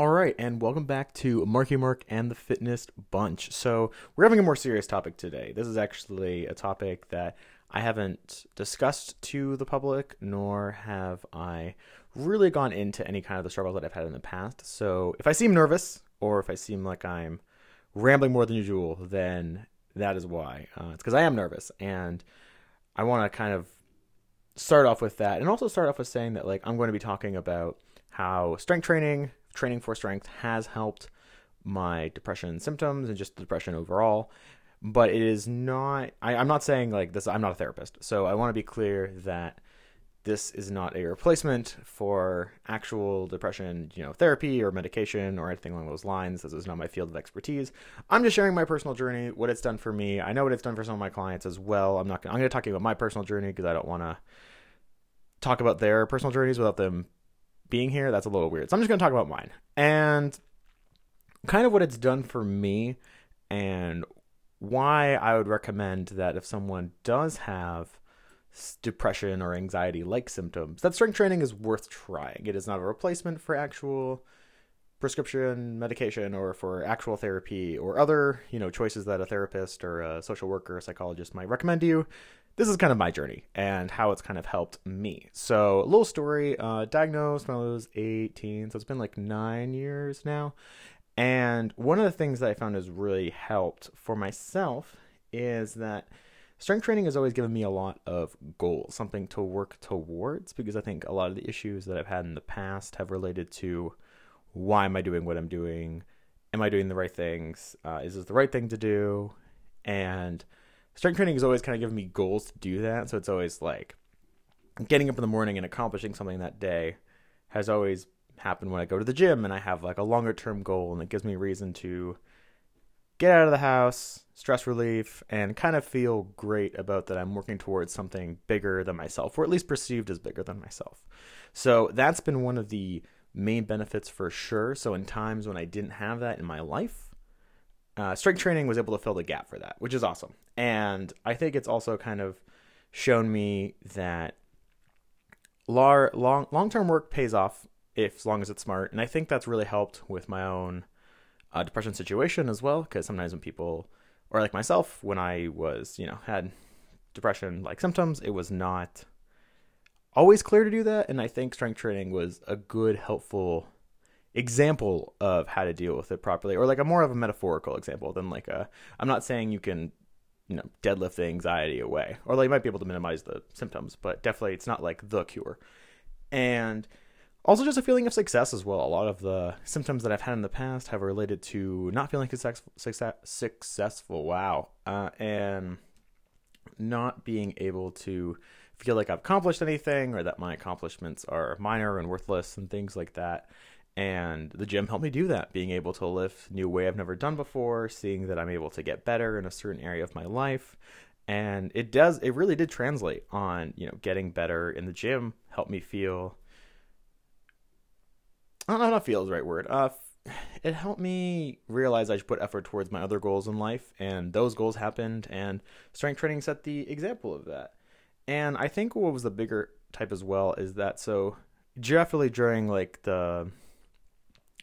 All right, and welcome back to Marky Mark and the Fitness Bunch. So, we're having a more serious topic today. This is actually a topic that I haven't discussed to the public, nor have I really gone into any kind of the struggles that I've had in the past. So, if I seem nervous or if I seem like I'm rambling more than usual, then that is why. Uh, it's because I am nervous, and I want to kind of start off with that, and also start off with saying that like I'm going to be talking about how strength training training for strength has helped my depression symptoms and just depression overall. But it is not, I, I'm not saying like this, I'm not a therapist. So I want to be clear that this is not a replacement for actual depression, you know, therapy or medication or anything along those lines. This is not my field of expertise. I'm just sharing my personal journey, what it's done for me. I know what it's done for some of my clients as well. I'm not. Gonna, I'm going to talk about my personal journey because I don't want to talk about their personal journeys without them being here, that's a little weird. So I'm just going to talk about mine and kind of what it's done for me and why I would recommend that if someone does have depression or anxiety like symptoms, that strength training is worth trying. It is not a replacement for actual prescription medication or for actual therapy or other, you know, choices that a therapist or a social worker or psychologist might recommend to you this is kind of my journey and how it's kind of helped me. So, a little story uh, diagnosed when I was 18, so it's been like nine years now. And one of the things that I found has really helped for myself is that strength training has always given me a lot of goals, something to work towards, because I think a lot of the issues that I've had in the past have related to why am I doing what I'm doing? Am I doing the right things? Uh, is this the right thing to do? And strength training has always kind of given me goals to do that. So it's always like getting up in the morning and accomplishing something that day has always happened when I go to the gym and I have like a longer term goal and it gives me reason to get out of the house, stress relief, and kind of feel great about that I'm working towards something bigger than myself, or at least perceived as bigger than myself. So that's been one of the main benefits for sure. So in times when I didn't have that in my life, uh, strength training was able to fill the gap for that, which is awesome. And I think it's also kind of shown me that long long term work pays off if as long as it's smart. And I think that's really helped with my own uh, depression situation as well. Because sometimes when people, or like myself, when I was you know had depression like symptoms, it was not always clear to do that. And I think strength training was a good helpful example of how to deal with it properly or like a more of a metaphorical example than like a i'm not saying you can you know deadlift the anxiety away or like you might be able to minimize the symptoms but definitely it's not like the cure. And also just a feeling of success as well. A lot of the symptoms that i've had in the past have related to not feeling success, success, successful. Wow. Uh, and not being able to feel like i've accomplished anything or that my accomplishments are minor and worthless and things like that and the gym helped me do that, being able to lift new way I've never done before, seeing that I'm able to get better in a certain area of my life. And it does, it really did translate on, you know, getting better in the gym, helped me feel, I don't know, not feel is the right word. Uh, it helped me realize I should put effort towards my other goals in life, and those goals happened, and strength training set the example of that. And I think what was the bigger type as well is that so definitely during like the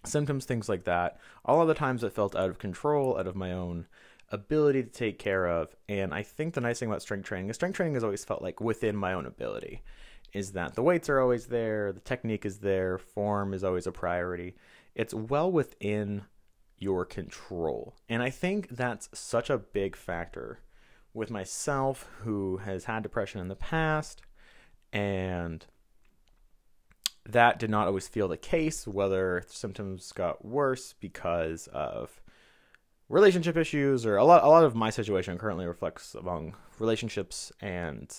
symptoms, things like that. All of the times it felt out of control, out of my own ability to take care of. And I think the nice thing about strength training is strength training has always felt like within my own ability. Is that the weights are always there, the technique is there, form is always a priority. It's well within your control. And I think that's such a big factor with myself who has had depression in the past and that did not always feel the case, whether symptoms got worse because of relationship issues or a lot a lot of my situation currently reflects among relationships and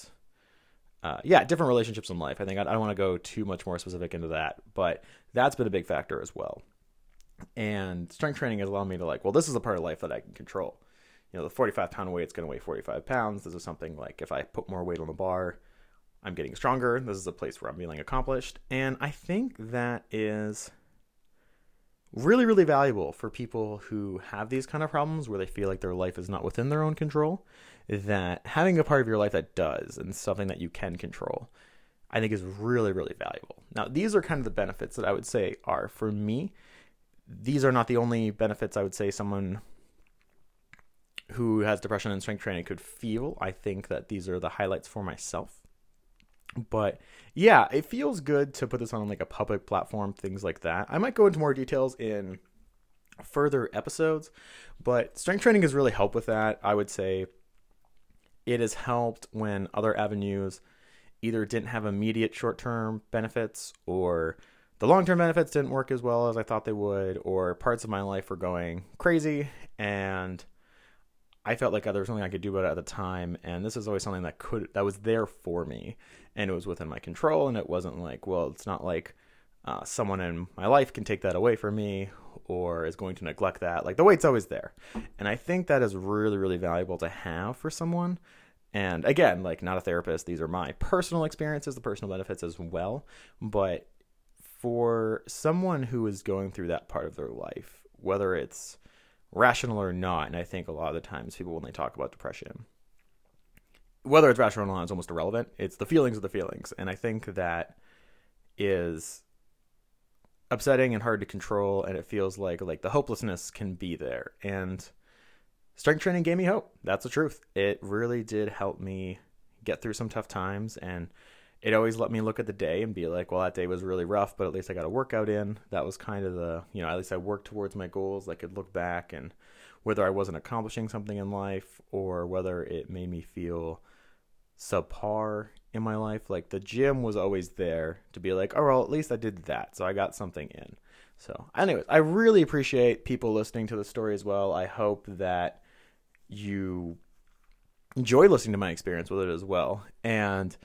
uh, yeah different relationships in life. I think i, I don't want to go too much more specific into that but that's been a big factor as well. And strength training has allowed me to like well this is a part of life that i can control. You know the 45 pound weight is going to weigh 45 pounds. This is something like if i put more weight on the bar I'm getting stronger. This is a place where I'm feeling accomplished. And I think that is really, really valuable for people who have these kind of problems where they feel like their life is not within their own control. That having a part of your life that does and something that you can control, I think is really, really valuable. Now, these are kind of the benefits that I would say are for me these are not the only benefits I would say someone who has depression and strength training could feel. I think that these are the highlights for myself. But yeah, it feels good to put this on like a public platform, things like that. I might go into more details in further episodes, but strength training has really helped with that. I would say it has helped when other avenues either didn't have immediate short term benefits or the long term benefits didn't work as well as I thought they would, or parts of my life were going crazy and I felt like there was something I could do about it at the time, and this is always something that could that was there for me, and it was within my control, and it wasn't like, well, it's not like uh, someone in my life can take that away from me or is going to neglect that. Like the weight's always there, and I think that is really really valuable to have for someone. And again, like not a therapist, these are my personal experiences, the personal benefits as well, but for someone who is going through that part of their life, whether it's rational or not, and I think a lot of the times people when they talk about depression, whether it's rational or not is almost irrelevant. It's the feelings of the feelings, and I think that is upsetting and hard to control, and it feels like like the hopelessness can be there. And strength training gave me hope. That's the truth. It really did help me get through some tough times and it always let me look at the day and be like, well, that day was really rough, but at least I got a workout in. That was kind of the, you know, at least I worked towards my goals. I could look back and whether I wasn't accomplishing something in life or whether it made me feel subpar in my life, like the gym was always there to be like, oh, well, at least I did that. So I got something in. So, anyways, I really appreciate people listening to the story as well. I hope that you enjoy listening to my experience with it as well. And,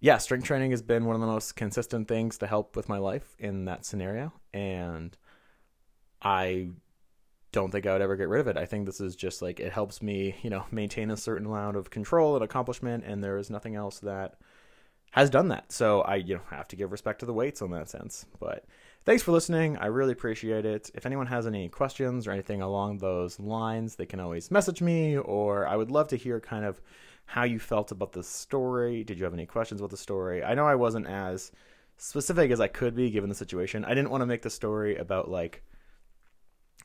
yeah, strength training has been one of the most consistent things to help with my life in that scenario. And I don't think I would ever get rid of it. I think this is just like it helps me, you know, maintain a certain amount of control and accomplishment. And there is nothing else that has done that. So I, you know, have to give respect to the weights on that sense. But thanks for listening. I really appreciate it. If anyone has any questions or anything along those lines, they can always message me, or I would love to hear kind of how you felt about the story. Did you have any questions about the story? I know I wasn't as specific as I could be given the situation. I didn't want to make the story about like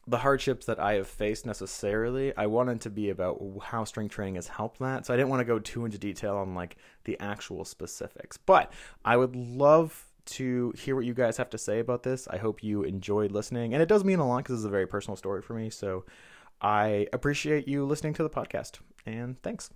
the hardships that I have faced necessarily. I wanted to be about how strength training has helped that. So I didn't want to go too into detail on like the actual specifics. But I would love to hear what you guys have to say about this. I hope you enjoyed listening. And it does mean a lot because it's a very personal story for me. So I appreciate you listening to the podcast. And thanks.